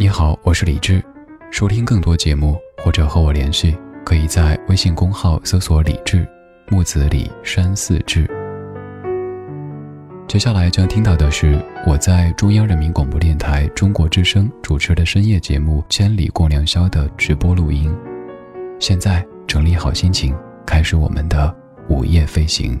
你好，我是李志。收听更多节目或者和我联系，可以在微信公号搜索“李志木子李山寺志”。接下来将听到的是我在中央人民广播电台中国之声主持的深夜节目《千里共良宵》的直播录音。现在整理好心情，开始我们的午夜飞行。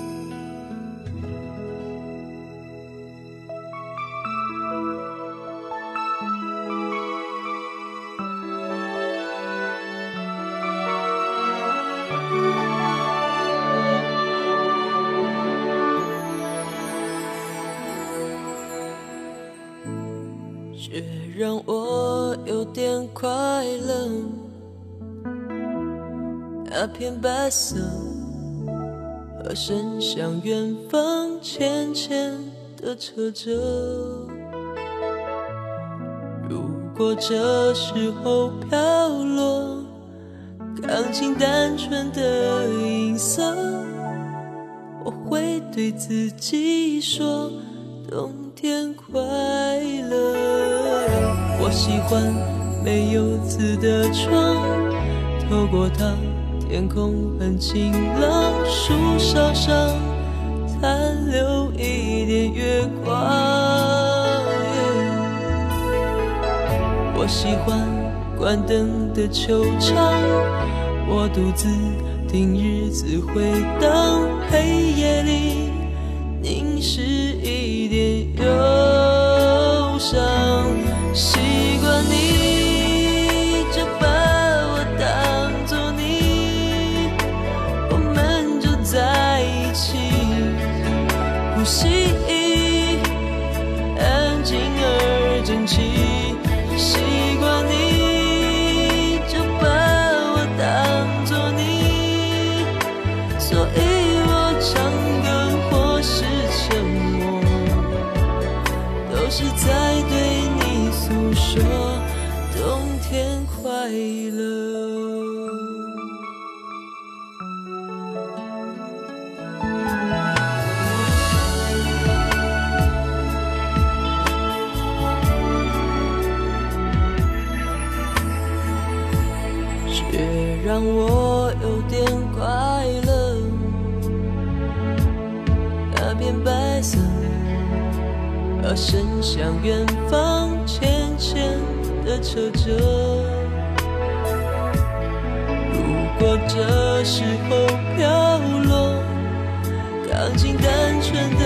白色，和伸向远方浅浅的车辙。如果这时候飘落，钢琴单纯的音色，我会对自己说。冬天快乐，我喜欢没有字的窗，透过它，天空很晴朗，树梢上残留一点月光。我喜欢关灯的球场，我独自听日子回荡，黑夜里。凝视一点忧伤，我有点快乐。那片白色，而伸向远方浅浅的车辙。如果这时候飘落，钢琴单纯的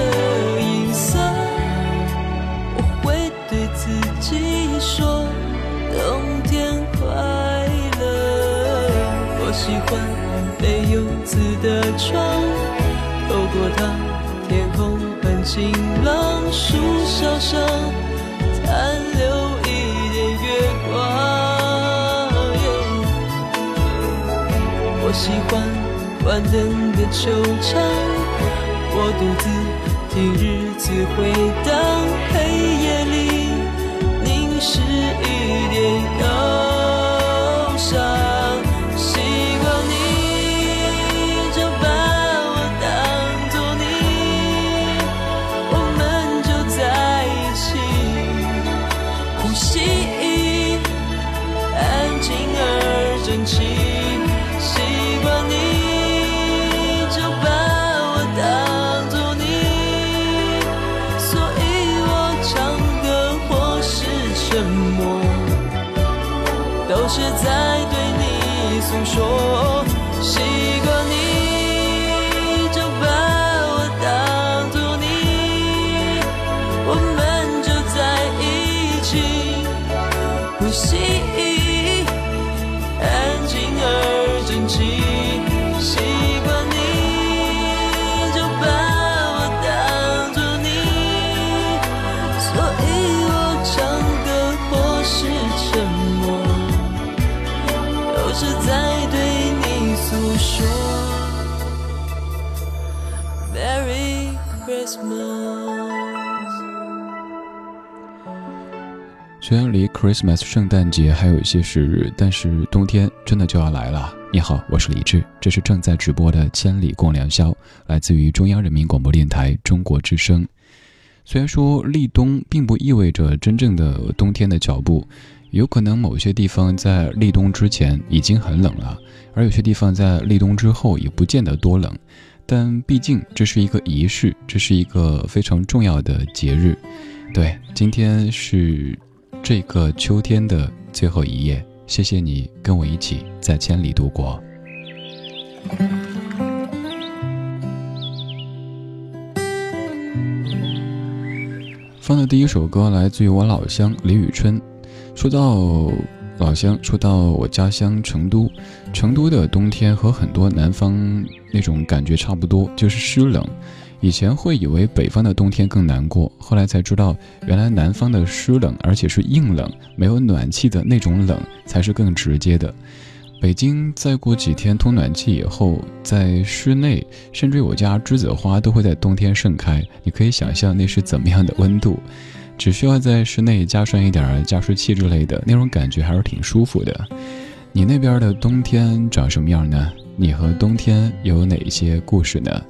喜欢没有字的窗，透过它。天空很晴朗，树梢上残留一点月光。我喜欢关灯的球场，我独自听日子回荡，黑夜里凝视一点忧伤。默，都是在对你诉说。习惯你虽然离 Christmas 圣诞节还有一些时日，但是冬天真的就要来了。你好，我是李志，这是正在直播的《千里共良宵》，来自于中央人民广播电台中国之声。虽然说立冬并不意味着真正的冬天的脚步，有可能某些地方在立冬之前已经很冷了，而有些地方在立冬之后也不见得多冷。但毕竟这是一个仪式，这是一个非常重要的节日。对，今天是。这个秋天的最后一夜，谢谢你跟我一起在千里度过。放的第一首歌来自于我老乡李宇春。说到老乡，说到我家乡成都，成都的冬天和很多南方那种感觉差不多，就是湿冷。以前会以为北方的冬天更难过，后来才知道，原来南方的湿冷，而且是硬冷，没有暖气的那种冷，才是更直接的。北京再过几天通暖气以后，在室内，甚至我家栀子花都会在冬天盛开。你可以想象那是怎么样的温度，只需要在室内加上一点加湿器之类的，那种感觉还是挺舒服的。你那边的冬天长什么样呢？你和冬天有哪些故事呢？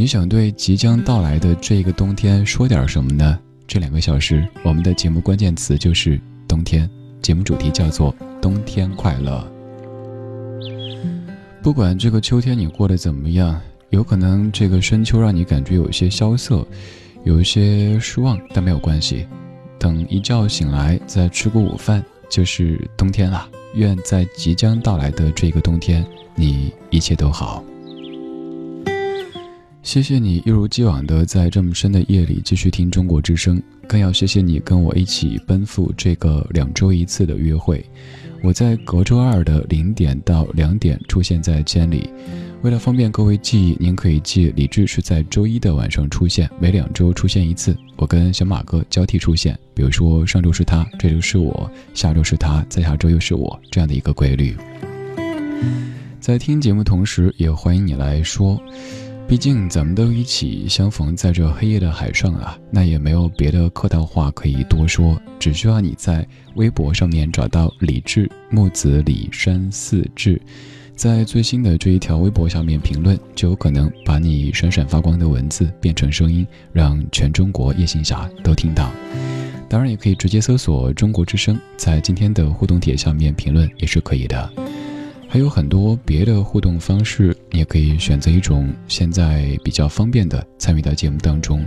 你想对即将到来的这个冬天说点什么呢？这两个小时，我们的节目关键词就是冬天，节目主题叫做冬天快乐。不管这个秋天你过得怎么样，有可能这个深秋让你感觉有些萧瑟，有一些失望，但没有关系。等一觉醒来，再吃过午饭，就是冬天了。愿在即将到来的这个冬天，你一切都好。谢谢你一如既往的在这么深的夜里继续听中国之声，更要谢谢你跟我一起奔赴这个两周一次的约会。我在隔周二的零点到两点出现在千里，为了方便各位记忆，您可以记李志是在周一的晚上出现，每两周出现一次。我跟小马哥交替出现，比如说上周是他，这周是我，下周是他，再下周又是我，这样的一个规律。在听节目同时，也欢迎你来说。毕竟咱们都一起相逢在这黑夜的海上啊，那也没有别的客套话可以多说，只需要你在微博上面找到李志木子李山四志，在最新的这一条微博下面评论，就有可能把你闪闪发光的文字变成声音，让全中国夜行侠都听到。当然，也可以直接搜索中国之声，在今天的互动帖下面评论也是可以的。还有很多别的互动方式，你也可以选择一种现在比较方便的参与到节目当中。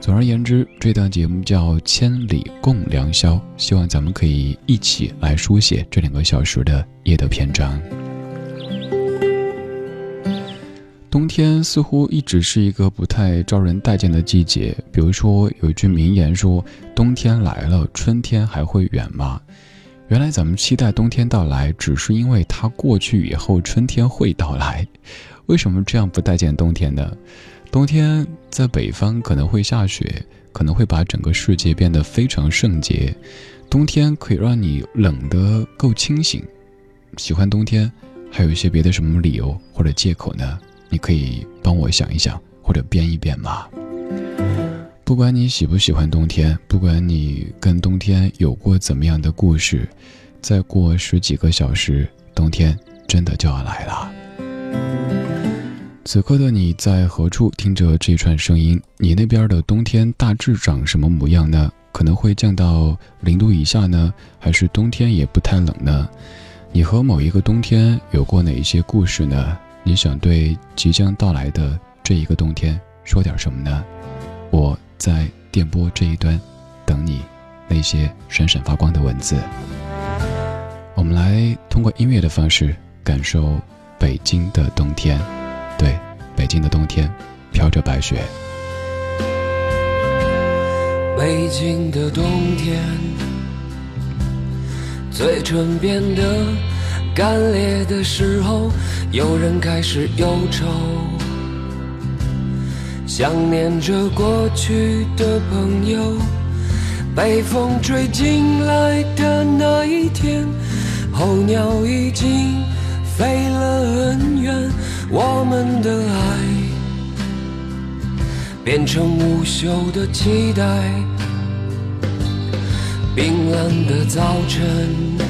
总而言之，这档节目叫《千里共良宵》，希望咱们可以一起来书写这两个小时的夜的篇章。冬天似乎一直是一个不太招人待见的季节，比如说有一句名言说：“冬天来了，春天还会远吗？”原来咱们期待冬天到来，只是因为它过去以后春天会到来。为什么这样不待见冬天呢？冬天在北方可能会下雪，可能会把整个世界变得非常圣洁。冬天可以让你冷得够清醒。喜欢冬天，还有一些别的什么理由或者借口呢？你可以帮我想一想，或者编一编吗？不管你喜不喜欢冬天，不管你跟冬天有过怎么样的故事，再过十几个小时，冬天真的就要来了。此刻的你在何处听着这串声音？你那边的冬天大致长什么模样呢？可能会降到零度以下呢，还是冬天也不太冷呢？你和某一个冬天有过哪一些故事呢？你想对即将到来的这一个冬天说点什么呢？我。在电波这一端，等你那些闪闪发光的文字。我们来通过音乐的方式感受北京的冬天。对，北京的冬天飘着白雪。北京的冬天，嘴唇变得干裂的时候，有人开始忧愁，想念着过去的朋友。被风吹进来的那一天，候鸟已经飞了很远，我们的爱变成无休的期待。冰冷的早晨。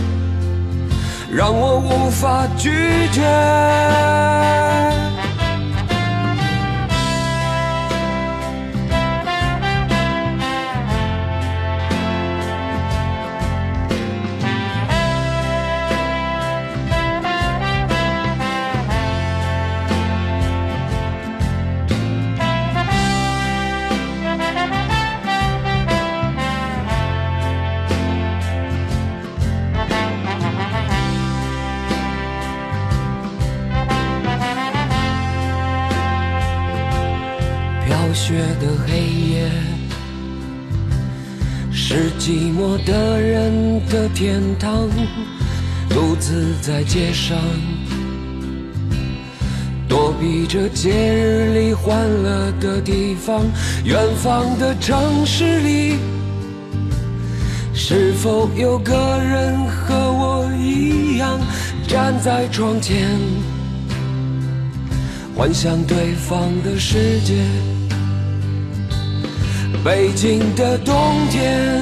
让我无法拒绝。我的人的天堂。独自在街上，躲避着节日里欢乐的地方。远方的城市里，是否有个人和我一样站在窗前，幻想对方的世界？北京的冬天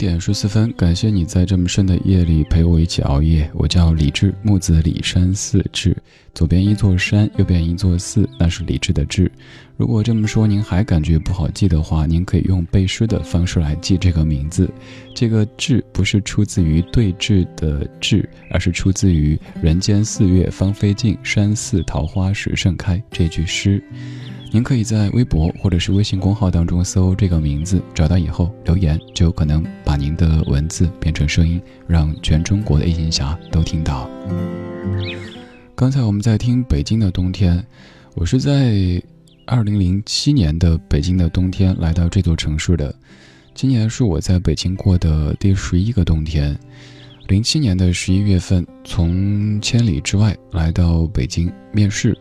点十四分，感谢你在这么深的夜里陪我一起熬夜。我叫李志，木子李山寺志，左边一座山，右边一座寺，那是李志的志。如果这么说您还感觉不好记的话，您可以用背诗的方式来记这个名字。这个志不是出自于对峙的志，而是出自于“人间四月芳菲尽，山寺桃花始盛开”这句诗。您可以在微博或者是微信公号当中搜这个名字，找到以后留言，就有可能把您的文字变成声音，让全中国的异行侠都听到。刚才我们在听《北京的冬天》，我是在二零零七年的北京的冬天来到这座城市的，今年是我在北京过的第十一个冬天。零七年的十一月份，从千里之外来到北京面试。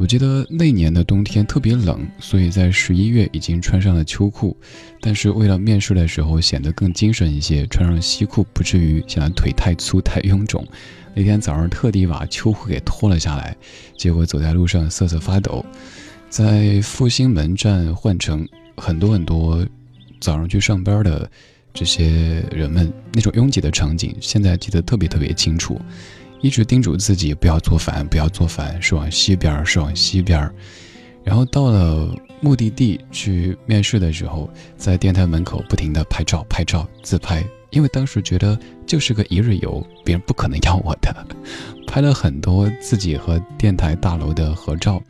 我记得那年的冬天特别冷，所以在十一月已经穿上了秋裤，但是为了面试的时候显得更精神一些，穿上西裤不至于显得腿太粗太臃肿。那天早上特地把秋裤给脱了下来，结果走在路上瑟瑟发抖。在复兴门站换乘，很多很多早上去上班的这些人们，那种拥挤的场景，现在记得特别特别清楚。一直叮嘱自己不要做反，不要做反，是往西边，是往西边。然后到了目的地去面试的时候，在电台门口不停的拍照、拍照、自拍，因为当时觉得就是个一日游，别人不可能要我的。拍了很多自己和电台大楼的合照，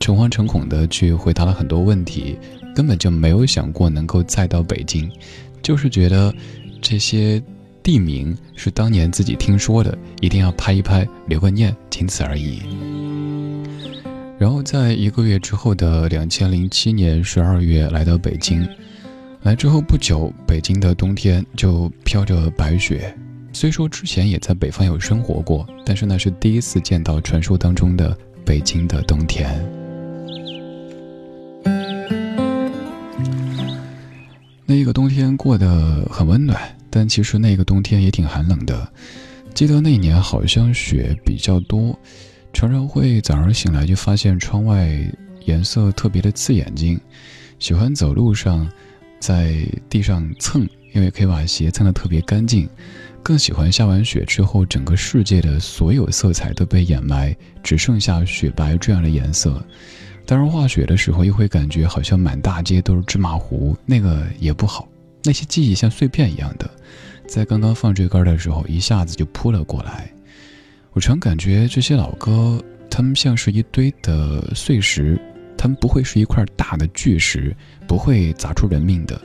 诚惶诚恐的去回答了很多问题，根本就没有想过能够再到北京，就是觉得这些地名是当年自己听说的，一定要拍一拍留个念，仅此而已。然后在一个月之后的两千零七年十二月来到北京，来之后不久，北京的冬天就飘着白雪。虽说之前也在北方有生活过，但是那是第一次见到传说当中的北京的冬天。那一个冬天过得很温暖，但其实那个冬天也挺寒冷的。记得那年好像雪比较多。常常会早上醒来就发现窗外颜色特别的刺眼睛，喜欢走路上，在地上蹭，因为可以把鞋蹭得特别干净。更喜欢下完雪之后，整个世界的所有色彩都被掩埋，只剩下雪白这样的颜色。当然，化雪的时候又会感觉好像满大街都是芝麻糊，那个也不好。那些记忆像碎片一样的，在刚刚放这歌的时候，一下子就扑了过来。我常感觉这些老歌，它们像是一堆的碎石，它们不会是一块大的巨石，不会砸出人命的，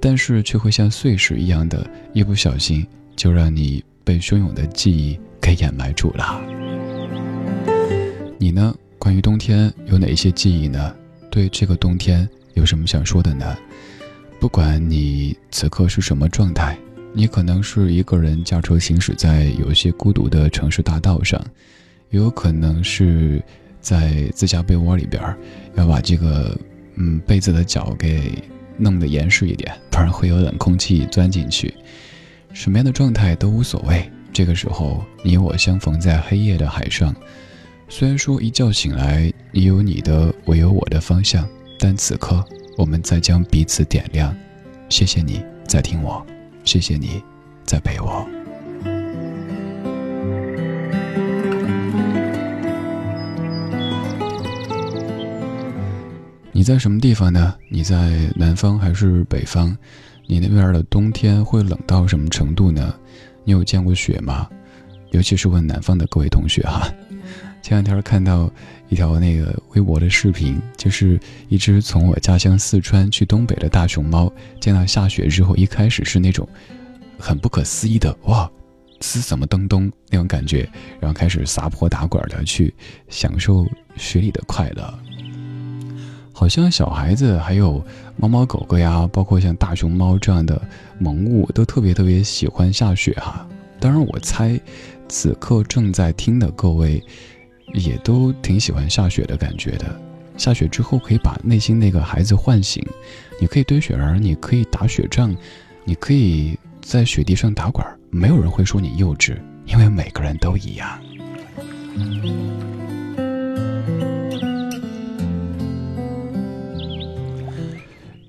但是却会像碎石一样的，一不小心就让你被汹涌的记忆给掩埋住了。你呢？关于冬天有哪些记忆呢？对这个冬天有什么想说的呢？不管你此刻是什么状态。你可能是一个人驾车行驶在有些孤独的城市大道上，也有可能是在自家被窝里边，要把这个嗯被子的角给弄得严实一点，不然会有冷空气钻进去。什么样的状态都无所谓。这个时候，你我相逢在黑夜的海上，虽然说一觉醒来，你有你的，我有我的方向，但此刻我们在将彼此点亮。谢谢你在听我。谢谢你，在陪我。你在什么地方呢？你在南方还是北方？你那边的冬天会冷到什么程度呢？你有见过雪吗？尤其是问南方的各位同学哈。前两天看到一条那个微博的视频，就是一只从我家乡四川去东北的大熊猫，见到下雪之后，一开始是那种很不可思议的哇，是怎么噔噔那种感觉，然后开始撒泼打滚的去享受雪里的快乐。好像小孩子还有猫猫狗狗呀，包括像大熊猫这样的萌物，都特别特别喜欢下雪哈。当然，我猜此刻正在听的各位。也都挺喜欢下雪的感觉的，下雪之后可以把内心那个孩子唤醒，你可以堆雪人，你可以打雪仗，你可以在雪地上打滚，没有人会说你幼稚，因为每个人都一样。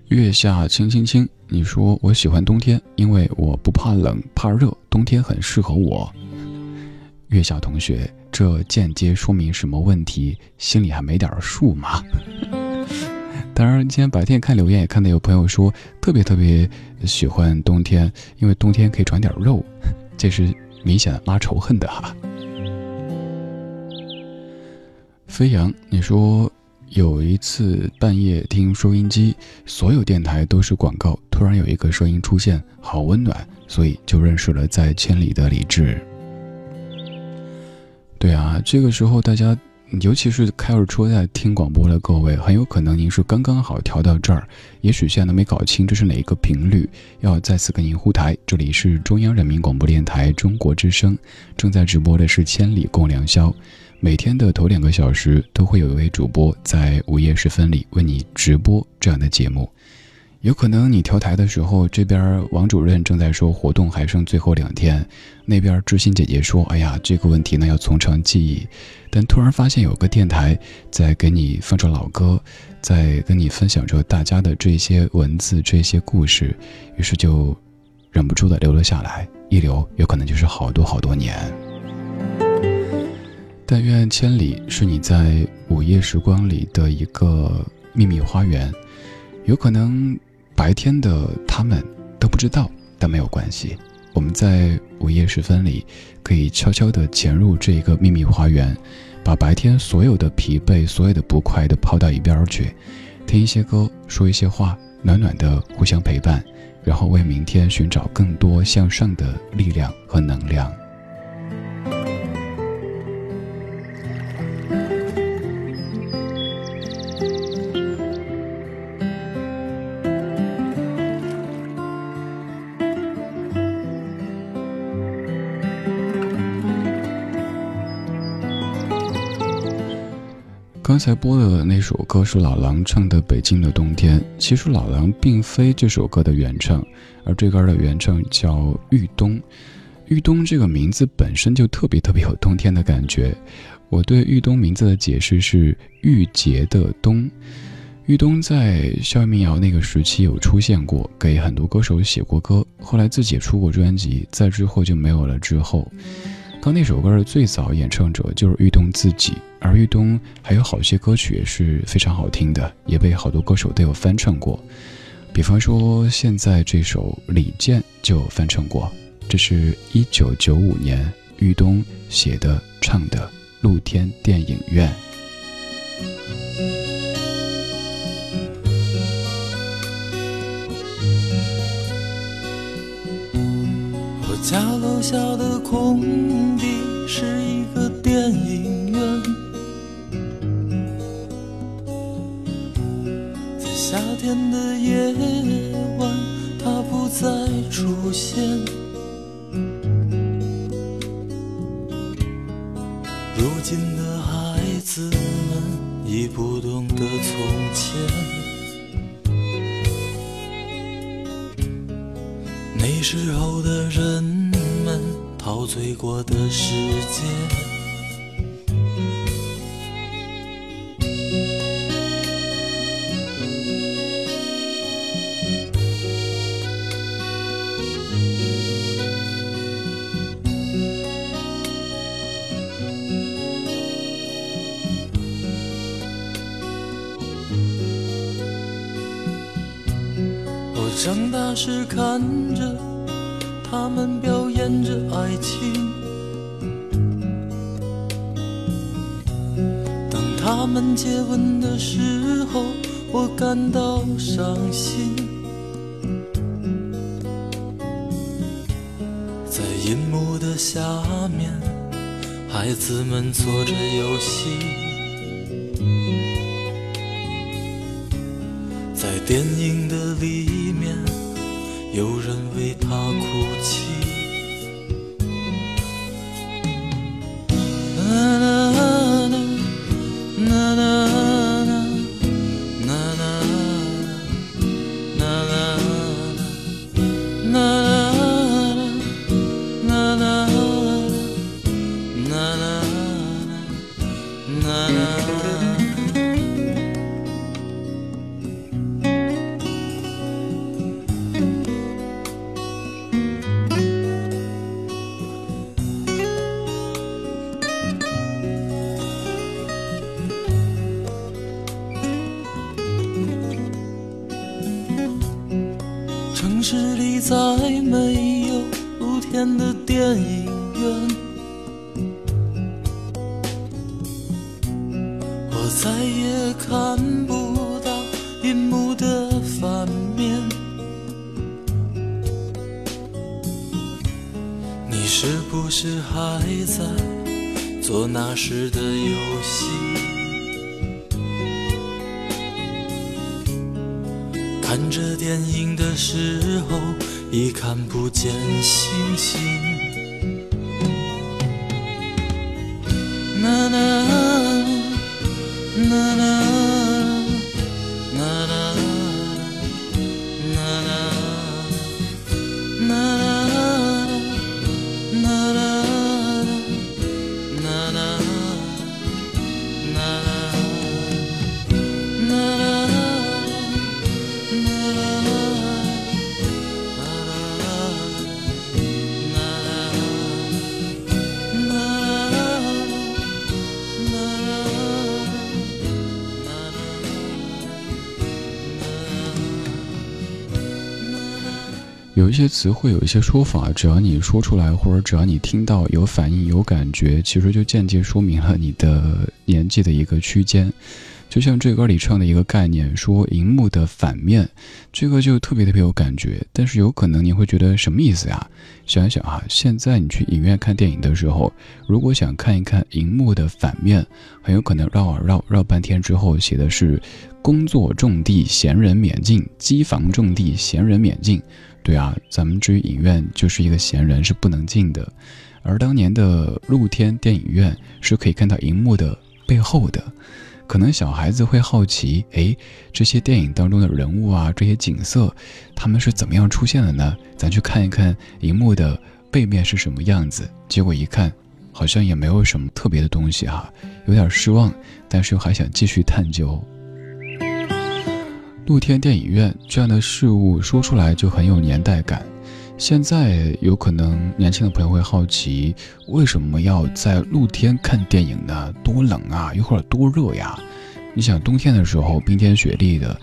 月下清清清，你说我喜欢冬天，因为我不怕冷怕热，冬天很适合我。月下同学。这间接说明什么问题？心里还没点数吗？当然，今天白天看留言也看到有朋友说特别特别喜欢冬天，因为冬天可以长点肉，这是明显拉仇恨的哈。飞扬，你说有一次半夜听收音机，所有电台都是广告，突然有一个声音出现，好温暖，所以就认识了在千里的李志。对啊，这个时候大家，尤其是开着车在听广播的各位，很有可能您是刚刚好调到这儿，也许现在都没搞清这是哪一个频率，要再次跟您呼台。这里是中央人民广播电台中国之声，正在直播的是《千里共良宵》，每天的头两个小时都会有一位主播在午夜时分里为你直播这样的节目。有可能你调台的时候，这边王主任正在说活动还剩最后两天，那边知心姐姐说：“哎呀，这个问题呢要从长计议。”但突然发现有个电台在给你放着老歌，在跟你分享着大家的这些文字、这些故事，于是就忍不住的留了下来。一留有可能就是好多好多年。但愿千里是你在午夜时光里的一个秘密花园，有可能。白天的他们都不知道，但没有关系，我们在午夜时分里，可以悄悄地潜入这一个秘密花园，把白天所有的疲惫、所有的不快都抛到一边去，听一些歌，说一些话，暖暖的互相陪伴，然后为明天寻找更多向上的力量和能量。刚才播的那首歌是老狼唱的《北京的冬天》，其实老狼并非这首歌的原唱，而这歌的原唱叫玉东。玉东这个名字本身就特别特别有冬天的感觉。我对玉东名字的解释是“玉洁的冬”。玉东在校园民谣那个时期有出现过，给很多歌手写过歌，后来自己也出过专辑，在之后就没有了。之后。刚那首歌的最早演唱者就是玉东自己，而玉东还有好些歌曲也是非常好听的，也被好多歌手都有翻唱过。比方说现在这首李健就翻唱过，这是一九九五年玉东写的唱的《露天电影院》。下的空地是一个电影院，在夏天的夜晚，它不再出现。如今的孩子们已不懂得从前。那时候的人陶醉过的世界。长大时看着他们表演着爱情，当他们接吻的时候，我感到伤心。在银幕的下面，孩子们做着游戏。在电影在没有露天的电影院。我再也看不到银幕的反面。你是不是还在做那时的看不见星星。有一些词汇，有一些说法，只要你说出来，或者只要你听到有反应、有感觉，其实就间接说明了你的年纪的一个区间。就像这歌里唱的一个概念，说荧幕的反面，这个就特别特别有感觉。但是有可能你会觉得什么意思呀？想一想啊，现在你去影院看电影的时候，如果想看一看荧幕的反面，很有可能绕啊绕绕半天之后，写的是“工作重地，闲人免进；机房重地，闲人免进”。对啊，咱们至于影院就是一个闲人是不能进的。而当年的露天电影院是可以看到荧幕的背后的。可能小孩子会好奇，哎，这些电影当中的人物啊，这些景色，他们是怎么样出现的呢？咱去看一看荧幕的背面是什么样子。结果一看，好像也没有什么特别的东西哈，有点失望，但是又还想继续探究。露天电影院这样的事物说出来就很有年代感。现在有可能年轻的朋友会好奇，为什么要在露天看电影呢？多冷啊，一会儿多热呀！你想冬天的时候冰天雪地的，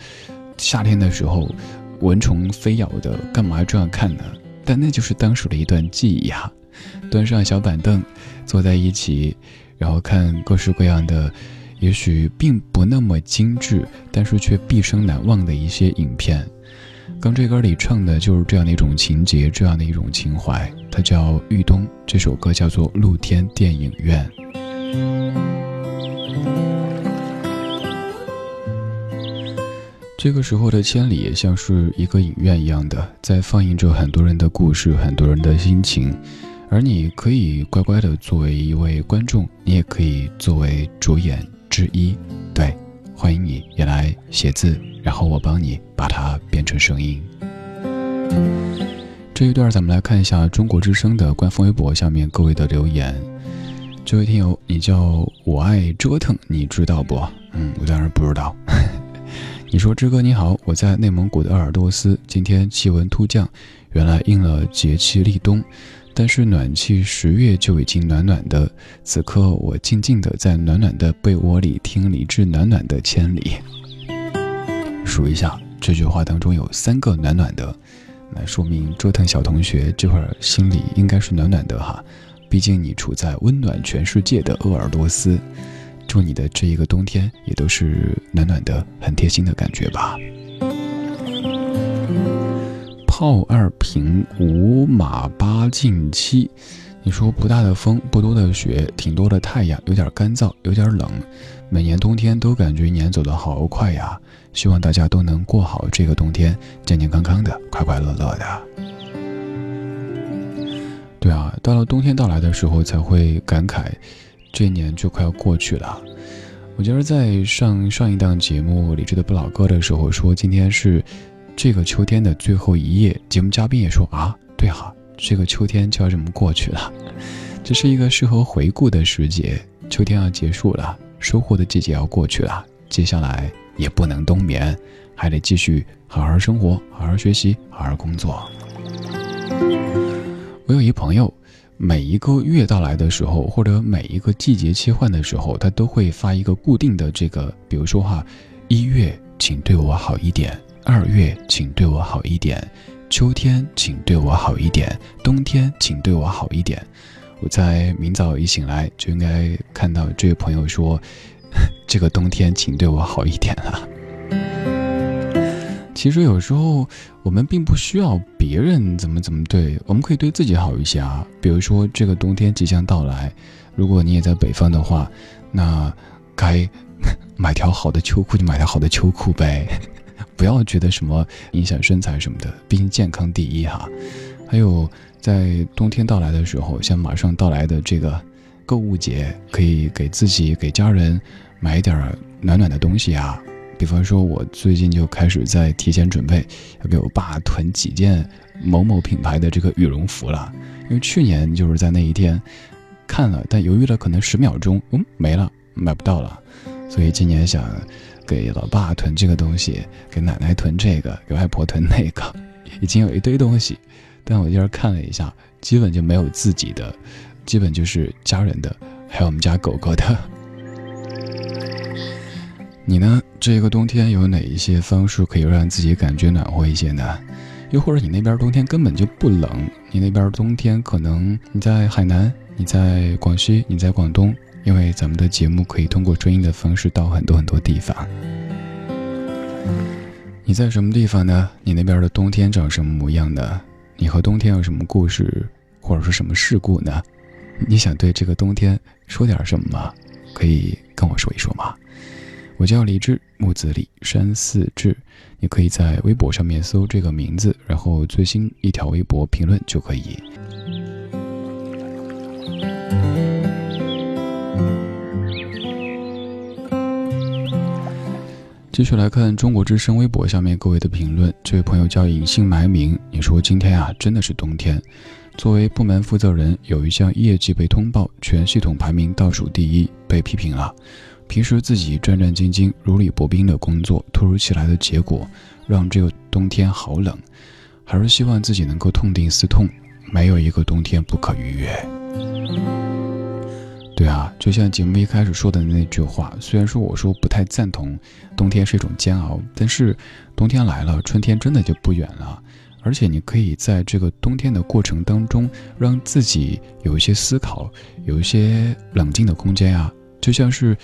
夏天的时候蚊虫飞咬的，干嘛这样看呢？但那就是当时的一段记忆啊！端上小板凳，坐在一起，然后看各式各样的，也许并不那么精致，但是却毕生难忘的一些影片。刚这歌里唱的就是这样的一种情节，这样的一种情怀。它叫《玉东》，这首歌叫做《露天电影院》。这个时候的千里也像是一个影院一样的，在放映着很多人的故事，很多人的心情。而你可以乖乖的作为一位观众，你也可以作为主演之一。对，欢迎你也来写字。然后我帮你把它变成声音。这一段咱们来看一下中国之声的官方微博下面各位的留言。这位听友，你叫我爱折腾，你知道不？嗯，我当然不知道。你说志哥你好，我在内蒙古的鄂尔多斯，今天气温突降，原来应了节气立冬，但是暖气十月就已经暖暖的。此刻我静静的在暖暖的被窝里听李志暖暖的千里。数一下，这句话当中有三个暖暖的，那说明折腾小同学这会儿心里应该是暖暖的哈。毕竟你处在温暖全世界的鄂尔多斯，祝你的这一个冬天也都是暖暖的，很贴心的感觉吧。炮二平五马八进七，你说不大的风，不多的雪，挺多的太阳，有点干燥，有点冷。每年冬天都感觉年走得好快呀。希望大家都能过好这个冬天，健健康康的，快快乐乐的。对啊，到了冬天到来的时候，才会感慨，这一年就快要过去了。我今儿在上上一档节目《理智的不老歌》的时候说，今天是这个秋天的最后一夜。节目嘉宾也说啊，对哈，这个秋天就要这么过去了。这是一个适合回顾的时节，秋天要结束了，收获的季节要过去了，接下来。也不能冬眠，还得继续好好生活，好好学习，好好工作。我有一朋友，每一个月到来的时候，或者每一个季节切换的时候，他都会发一个固定的这个，比如说哈，一月请对我好一点，二月请对我好一点，秋天请对我好一点，冬天请对我好一点。我在明早一醒来就应该看到这位朋友说。这个冬天，请对我好一点啊！其实有时候我们并不需要别人怎么怎么对，我们可以对自己好一些啊。比如说，这个冬天即将到来，如果你也在北方的话，那该 买条好的秋裤就买条好的秋裤呗，不要觉得什么影响身材什么的，毕竟健康第一哈。还有，在冬天到来的时候，像马上到来的这个。购物节可以给自己、给家人买一点暖暖的东西啊，比方说，我最近就开始在提前准备，要给我爸囤几件某某品牌的这个羽绒服了。因为去年就是在那一天看了，但犹豫了可能十秒钟，嗯，没了，买不到了。所以今年想给老爸囤这个东西，给奶奶囤这个，给外婆囤那个，已经有一堆东西，但我今儿看了一下，基本就没有自己的。基本就是家人的，还有我们家狗狗的。你呢？这个冬天有哪一些方式可以让自己感觉暖和一些呢？又或者你那边冬天根本就不冷，你那边冬天可能你在海南，你在广西，你在广东，因为咱们的节目可以通过追音的方式到很多很多地方。你在什么地方呢？你那边的冬天长什么模样呢？你和冬天有什么故事，或者是什么事故呢？你想对这个冬天说点什么吗？可以跟我说一说吗？我叫李志，木子李，山寺志。你可以在微博上面搜这个名字，然后最新一条微博评论就可以。继续来看中国之声微博下面各位的评论。这位朋友叫隐姓埋名，你说今天啊真的是冬天。作为部门负责人，有一项业绩被通报，全系统排名倒数第一，被批评了。平时自己战战兢兢、如履薄冰的工作，突如其来的结果，让这个冬天好冷。还是希望自己能够痛定思痛，没有一个冬天不可逾越。对啊，就像节目一开始说的那句话，虽然说我说不太赞同冬天是一种煎熬，但是冬天来了，春天真的就不远了。而且你可以在这个冬天的过程当中，让自己有一些思考，有一些冷静的空间啊，就像是。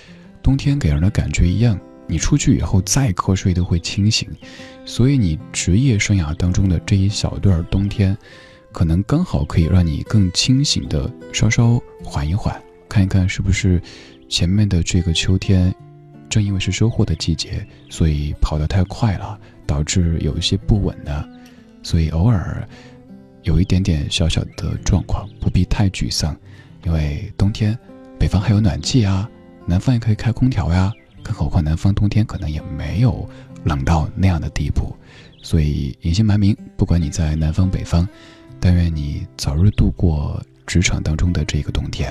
冬天给人的感觉一样，你出去以后再瞌睡都会清醒，所以你职业生涯当中的这一小段冬天，可能刚好可以让你更清醒的稍稍缓一缓，看一看是不是前面的这个秋天，正因为是收获的季节，所以跑得太快了，导致有一些不稳的，所以偶尔有一点点小小的状况，不必太沮丧，因为冬天北方还有暖气啊。南方也可以开空调呀，更何况南方冬天可能也没有冷到那样的地步，所以隐姓埋名，不管你在南方北方，但愿你早日度过职场当中的这个冬天。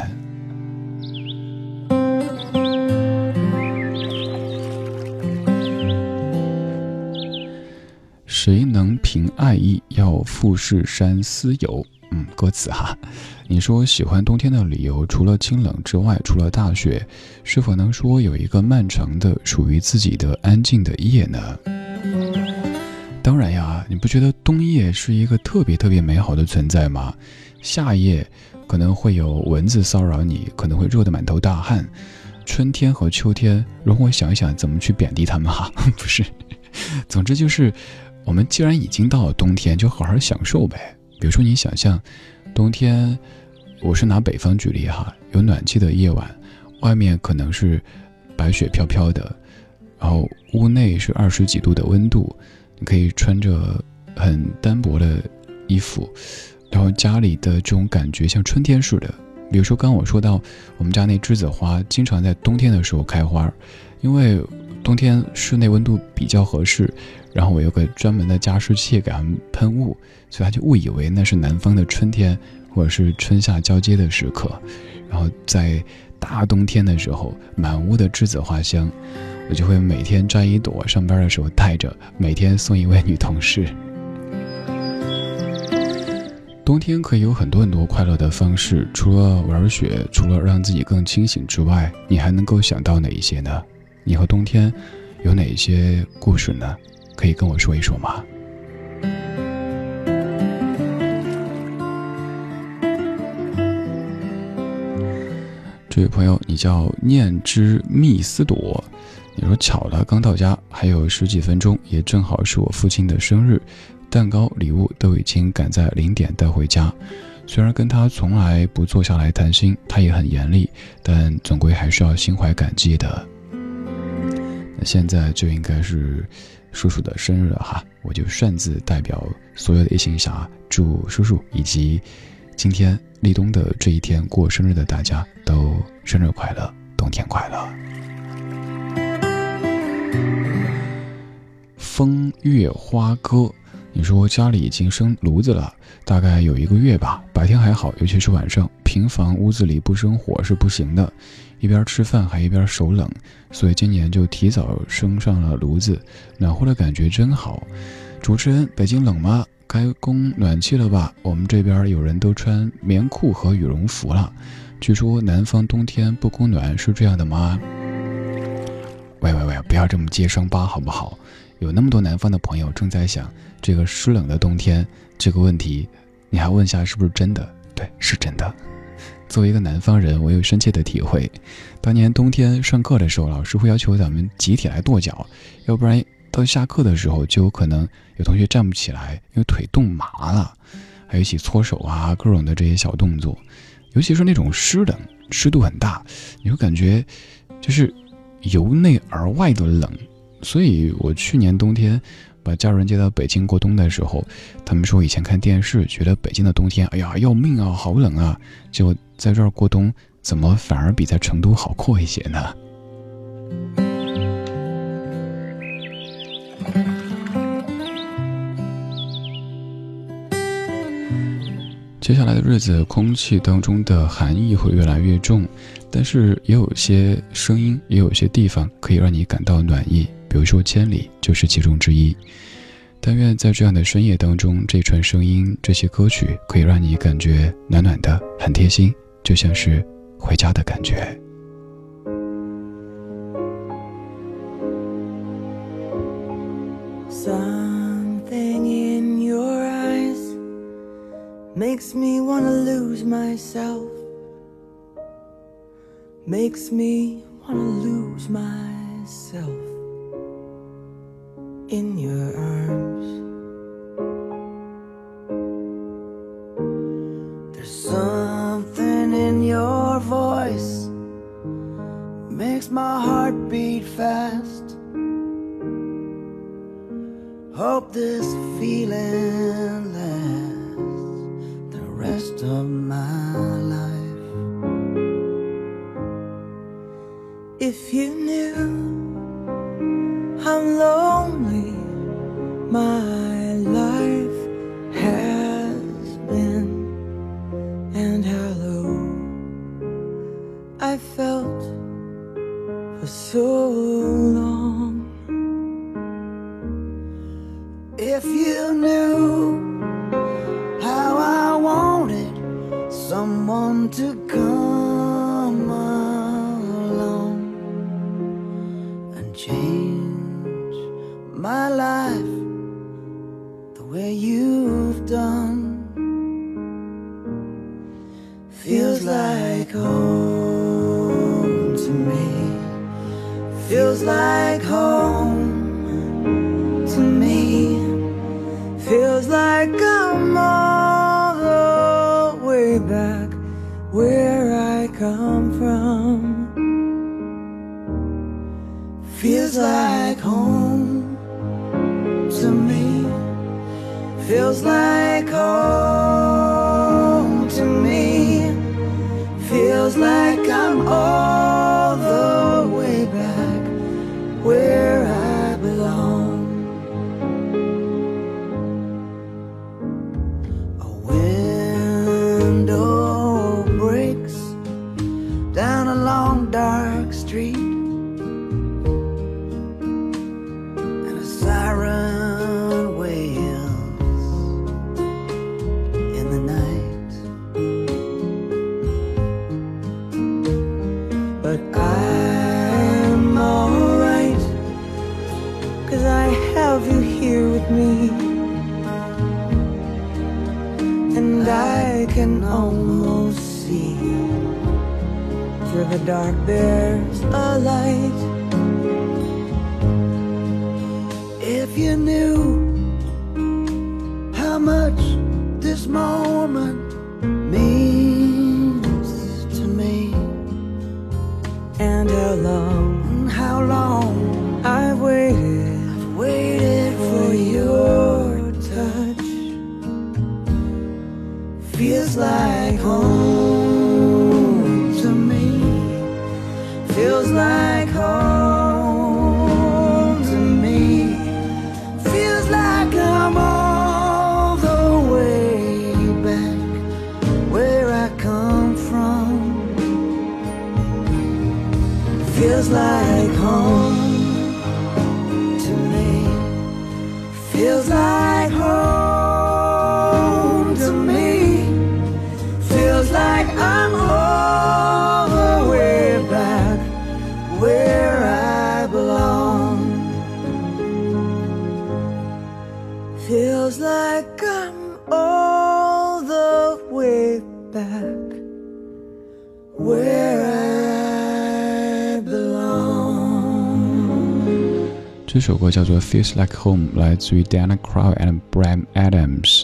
谁能凭爱意要富士山私游？嗯，歌词哈，你说喜欢冬天的理由，除了清冷之外，除了大雪，是否能说有一个漫长的属于自己的安静的夜呢？当然呀，你不觉得冬夜是一个特别特别美好的存在吗？夏夜可能会有蚊子骚扰你，可能会热得满头大汗。春天和秋天，容我想一想怎么去贬低他们哈，不是，总之就是，我们既然已经到了冬天，就好好享受呗。比如说，你想象，冬天，我是拿北方举例哈，有暖气的夜晚，外面可能是白雪飘飘的，然后屋内是二十几度的温度，你可以穿着很单薄的衣服，然后家里的这种感觉像春天似的。比如说，刚我说到我们家那栀子花，经常在冬天的时候开花，因为冬天室内温度比较合适。然后我有个专门的加湿器给它们喷雾，所以它就误以为那是南方的春天，或者是春夏交接的时刻。然后在大冬天的时候，满屋的栀子花香，我就会每天摘一朵，上班的时候带着，每天送一位女同事。冬天可以有很多很多快乐的方式，除了玩雪，除了让自己更清醒之外，你还能够想到哪一些呢？你和冬天有哪些故事呢？可以跟我说一说吗？这位朋友，你叫念之蜜丝朵，你说巧了，刚到家，还有十几分钟，也正好是我父亲的生日，蛋糕、礼物都已经赶在零点带回家。虽然跟他从来不坐下来谈心，他也很严厉，但总归还是要心怀感激的。那现在就应该是。叔叔的生日了哈，我就擅自代表所有的夜行侠，祝叔叔以及今天立冬的这一天过生日的大家都生日快乐，冬天快乐。风月花歌，你说家里已经生炉子了，大概有一个月吧，白天还好，尤其是晚上，平房屋子里不生火是不行的。一边吃饭还一边手冷，所以今年就提早升上了炉子，暖和的感觉真好。主持人，北京冷吗？该供暖气了吧？我们这边有人都穿棉裤和羽绒服了。据说南方冬天不供暖是这样的吗？喂喂喂，不要这么揭伤疤好不好？有那么多南方的朋友正在想这个湿冷的冬天这个问题，你还问下是不是真的？对，是真的。作为一个南方人，我有深切的体会。当年冬天上课的时候，老师会要求咱们集体来跺脚，要不然到下课的时候就有可能有同学站不起来，因为腿冻麻了。还有一起搓手啊，各种的这些小动作，尤其是那种湿冷，湿度很大，你会感觉就是由内而外的冷。所以我去年冬天把家人接到北京过冬的时候，他们说以前看电视觉得北京的冬天，哎呀要命啊，好冷啊，就在这儿过冬，怎么反而比在成都好过一些呢？接下来的日子，空气当中的寒意会越来越重，但是也有些声音，也有些地方可以让你感到暖意。比如说，千里就是其中之一。但愿在这样的深夜当中，这串声音、这些歌曲可以让你感觉暖暖的，很贴心，就像是回家的感觉。Something in your eyes makes me wanna lose myself, makes me wanna lose myself in your arms. There's something in your voice makes my heart beat fast. Hope this feeling lasts the rest of my life. If you knew my life has been and how low I felt for so long. If you knew how I wanted someone to like home to me. Feels like home to me. Feels like I'm all the way back where I come from. Feels like home to me. Feels like home like I'm all dark there's a light. If you knew 首歌叫做《Feels Like Home》，来自于 Diana Krall and Bram Adams。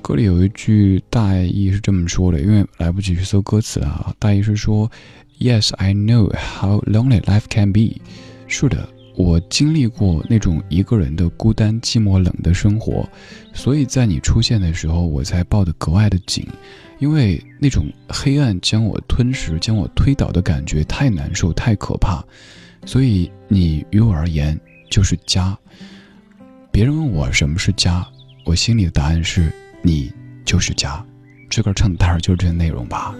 歌里有一句大意是这么说的，因为来不及去搜歌词啊。大意是说：“Yes, I know how lonely life can be。”是的，我经历过那种一个人的孤单、寂寞、冷的生活，所以在你出现的时候，我才抱得格外的紧，因为那种黑暗将我吞噬、将我推倒的感觉太难受、太可怕。所以你于我而言就是家。别人问我什么是家，我心里的答案是你就是家。这歌唱的大概就是这个内容吧。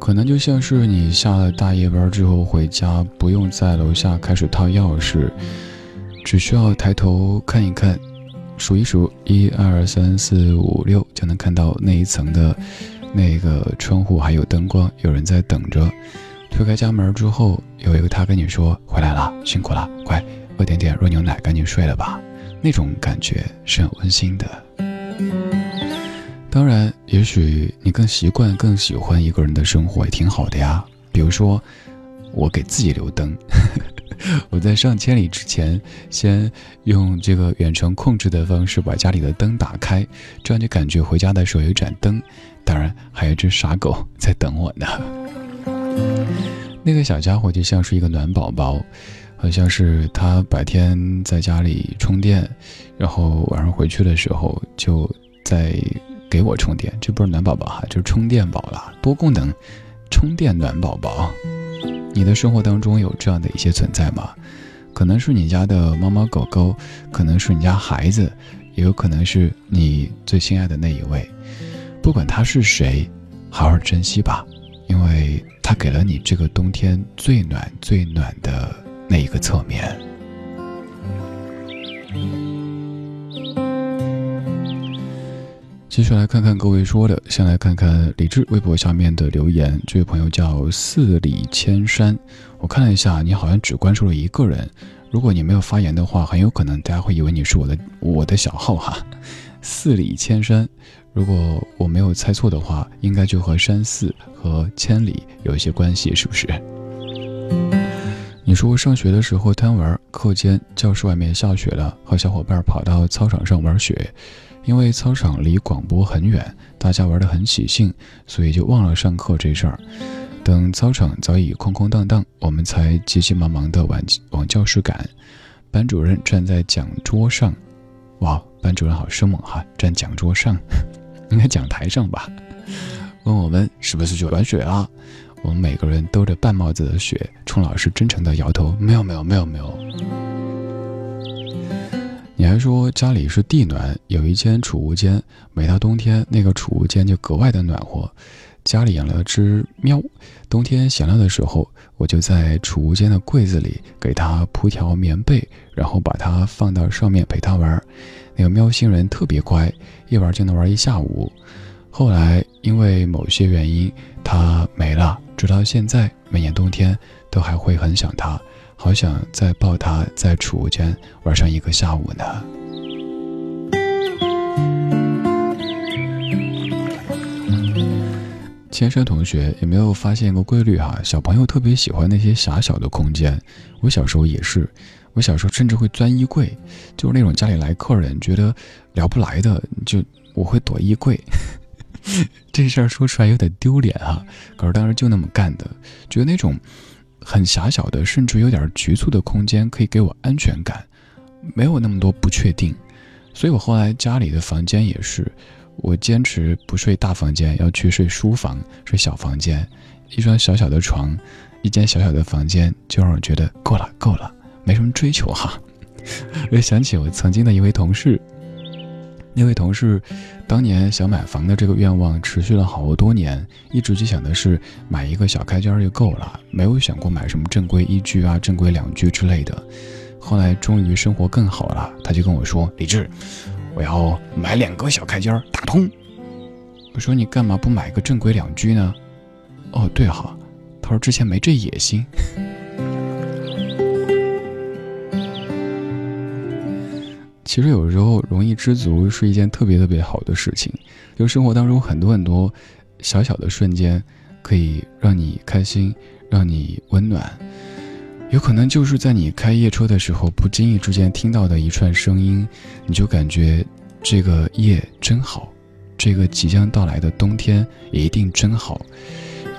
可能就像是你下了大夜班之后回家，不用在楼下开始掏钥匙，只需要抬头看一看，数一数一二三四五六，就能看到那一层的那个窗户还有灯光，有人在等着。推开家门之后，有一个他跟你说：“回来了，辛苦了，快喝点点热牛奶，赶紧睡了吧。”那种感觉是很温馨的。当然，也许你更习惯、更喜欢一个人的生活，也挺好的呀。比如说，我给自己留灯，我在上千里之前，先用这个远程控制的方式把家里的灯打开，这样就感觉回家的时候有一盏灯。当然，还有一只傻狗在等我呢。那个小家伙就像是一个暖宝宝，好像是他白天在家里充电，然后晚上回去的时候就在。给我充电，这不是暖宝宝哈，就是充电宝了，多功能充电暖宝宝。你的生活当中有这样的一些存在吗？可能是你家的猫猫狗狗，可能是你家孩子，也有可能是你最心爱的那一位。不管他是谁，好好珍惜吧，因为他给了你这个冬天最暖最暖的那一个侧面。继续来看看各位说的，先来看看李志微博下面的留言。这位朋友叫四里千山，我看了一下，你好像只关注了一个人。如果你没有发言的话，很有可能大家会以为你是我的我的小号哈。四里千山，如果我没有猜错的话，应该就和山寺和千里有一些关系，是不是？你说上学的时候贪玩，课间教室外面下雪了，和小伙伴跑到操场上玩雪。因为操场离广播很远，大家玩得很喜兴，所以就忘了上课这事儿。等操场早已空空荡荡，我们才急急忙忙地往往教室赶。班主任站在讲桌上，哇，班主任好生猛哈，站讲桌上，应该讲台上吧？问我们是不是去玩雪啊？我们每个人兜着半帽子的雪，冲老师真诚地摇头，没有，没有，没有，没有。你还说家里是地暖，有一间储物间，每到冬天那个储物间就格外的暖和。家里养了只喵，冬天闲了的时候，我就在储物间的柜子里给它铺条棉被，然后把它放到上面陪它玩。那个喵星人特别乖，一玩就能玩一下午。后来因为某些原因，它没了，直到现在，每年冬天都还会很想它。好想再抱他，在储物间玩上一个下午呢。千山同学有没有发现个规律哈？小朋友特别喜欢那些狭小的空间。我小时候也是，我小时候甚至会钻衣柜，就是那种家里来客人觉得聊不来的，就我会躲衣柜。这事儿说出来有点丢脸哈，可是当时就那么干的，觉得那种。很狭小的，甚至有点局促的空间，可以给我安全感，没有那么多不确定。所以我后来家里的房间也是，我坚持不睡大房间，要去睡书房，睡小房间，一张小小的床，一间小小的房间，就让我觉得够了，够了，没什么追求哈。我又想起我曾经的一位同事。那位同事，当年想买房的这个愿望持续了好多年，一直就想的是买一个小开间就够了，没有想过买什么正规一居啊、正规两居之类的。后来终于生活更好了，他就跟我说：“李志，我要买两个小开间打通。”我说：“你干嘛不买个正规两居呢？”哦，对哈，他说之前没这野心。其实有时候容易知足是一件特别特别好的事情，就生活当中很多很多小小的瞬间，可以让你开心，让你温暖。有可能就是在你开夜车的时候，不经意之间听到的一串声音，你就感觉这个夜真好，这个即将到来的冬天也一定真好。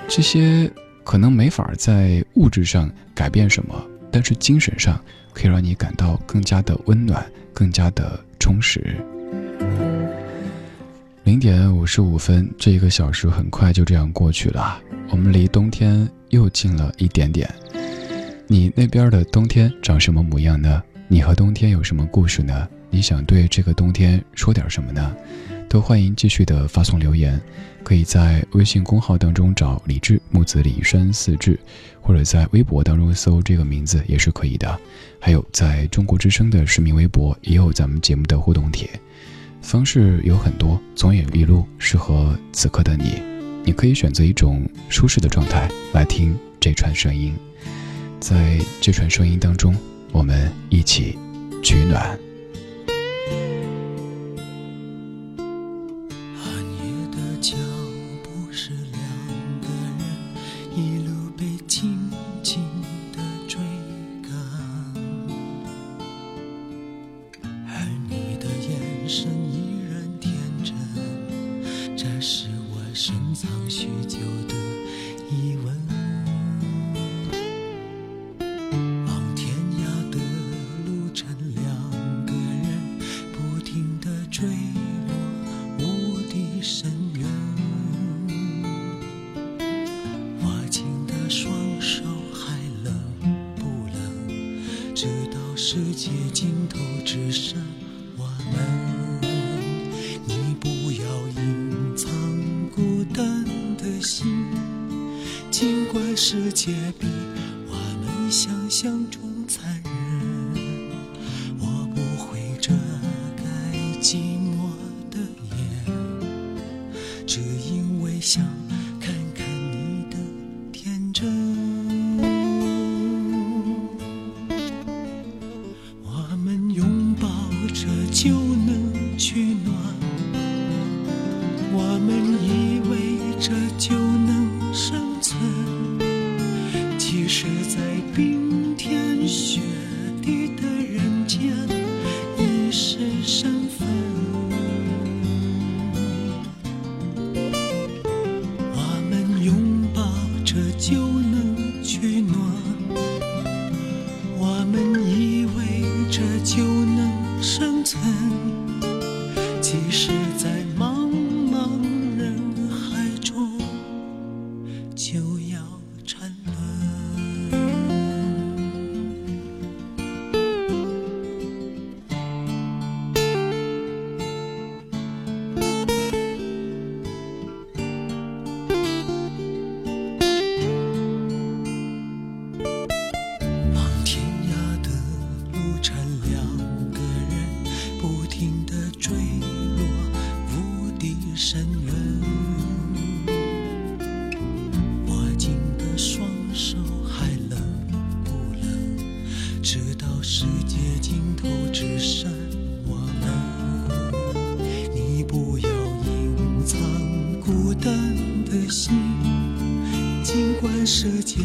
这些可能没法在物质上改变什么，但是精神上可以让你感到更加的温暖。更加的充实。零点五十五分，这一个小时很快就这样过去了，我们离冬天又近了一点点。你那边的冬天长什么模样呢？你和冬天有什么故事呢？你想对这个冬天说点什么呢？都欢迎继续的发送留言，可以在微信公号当中找李志木子李山四志，或者在微博当中搜这个名字也是可以的。还有在中国之声的实名微博也有咱们节目的互动帖，方式有很多，总有一路适合此刻的你。你可以选择一种舒适的状态来听这串声音，在这串声音当中，我们一起取暖。世界比我们想象中深渊，握紧的双手还冷不冷？直到世界尽头，只剩我们。你不要隐藏孤单的心，尽管世界。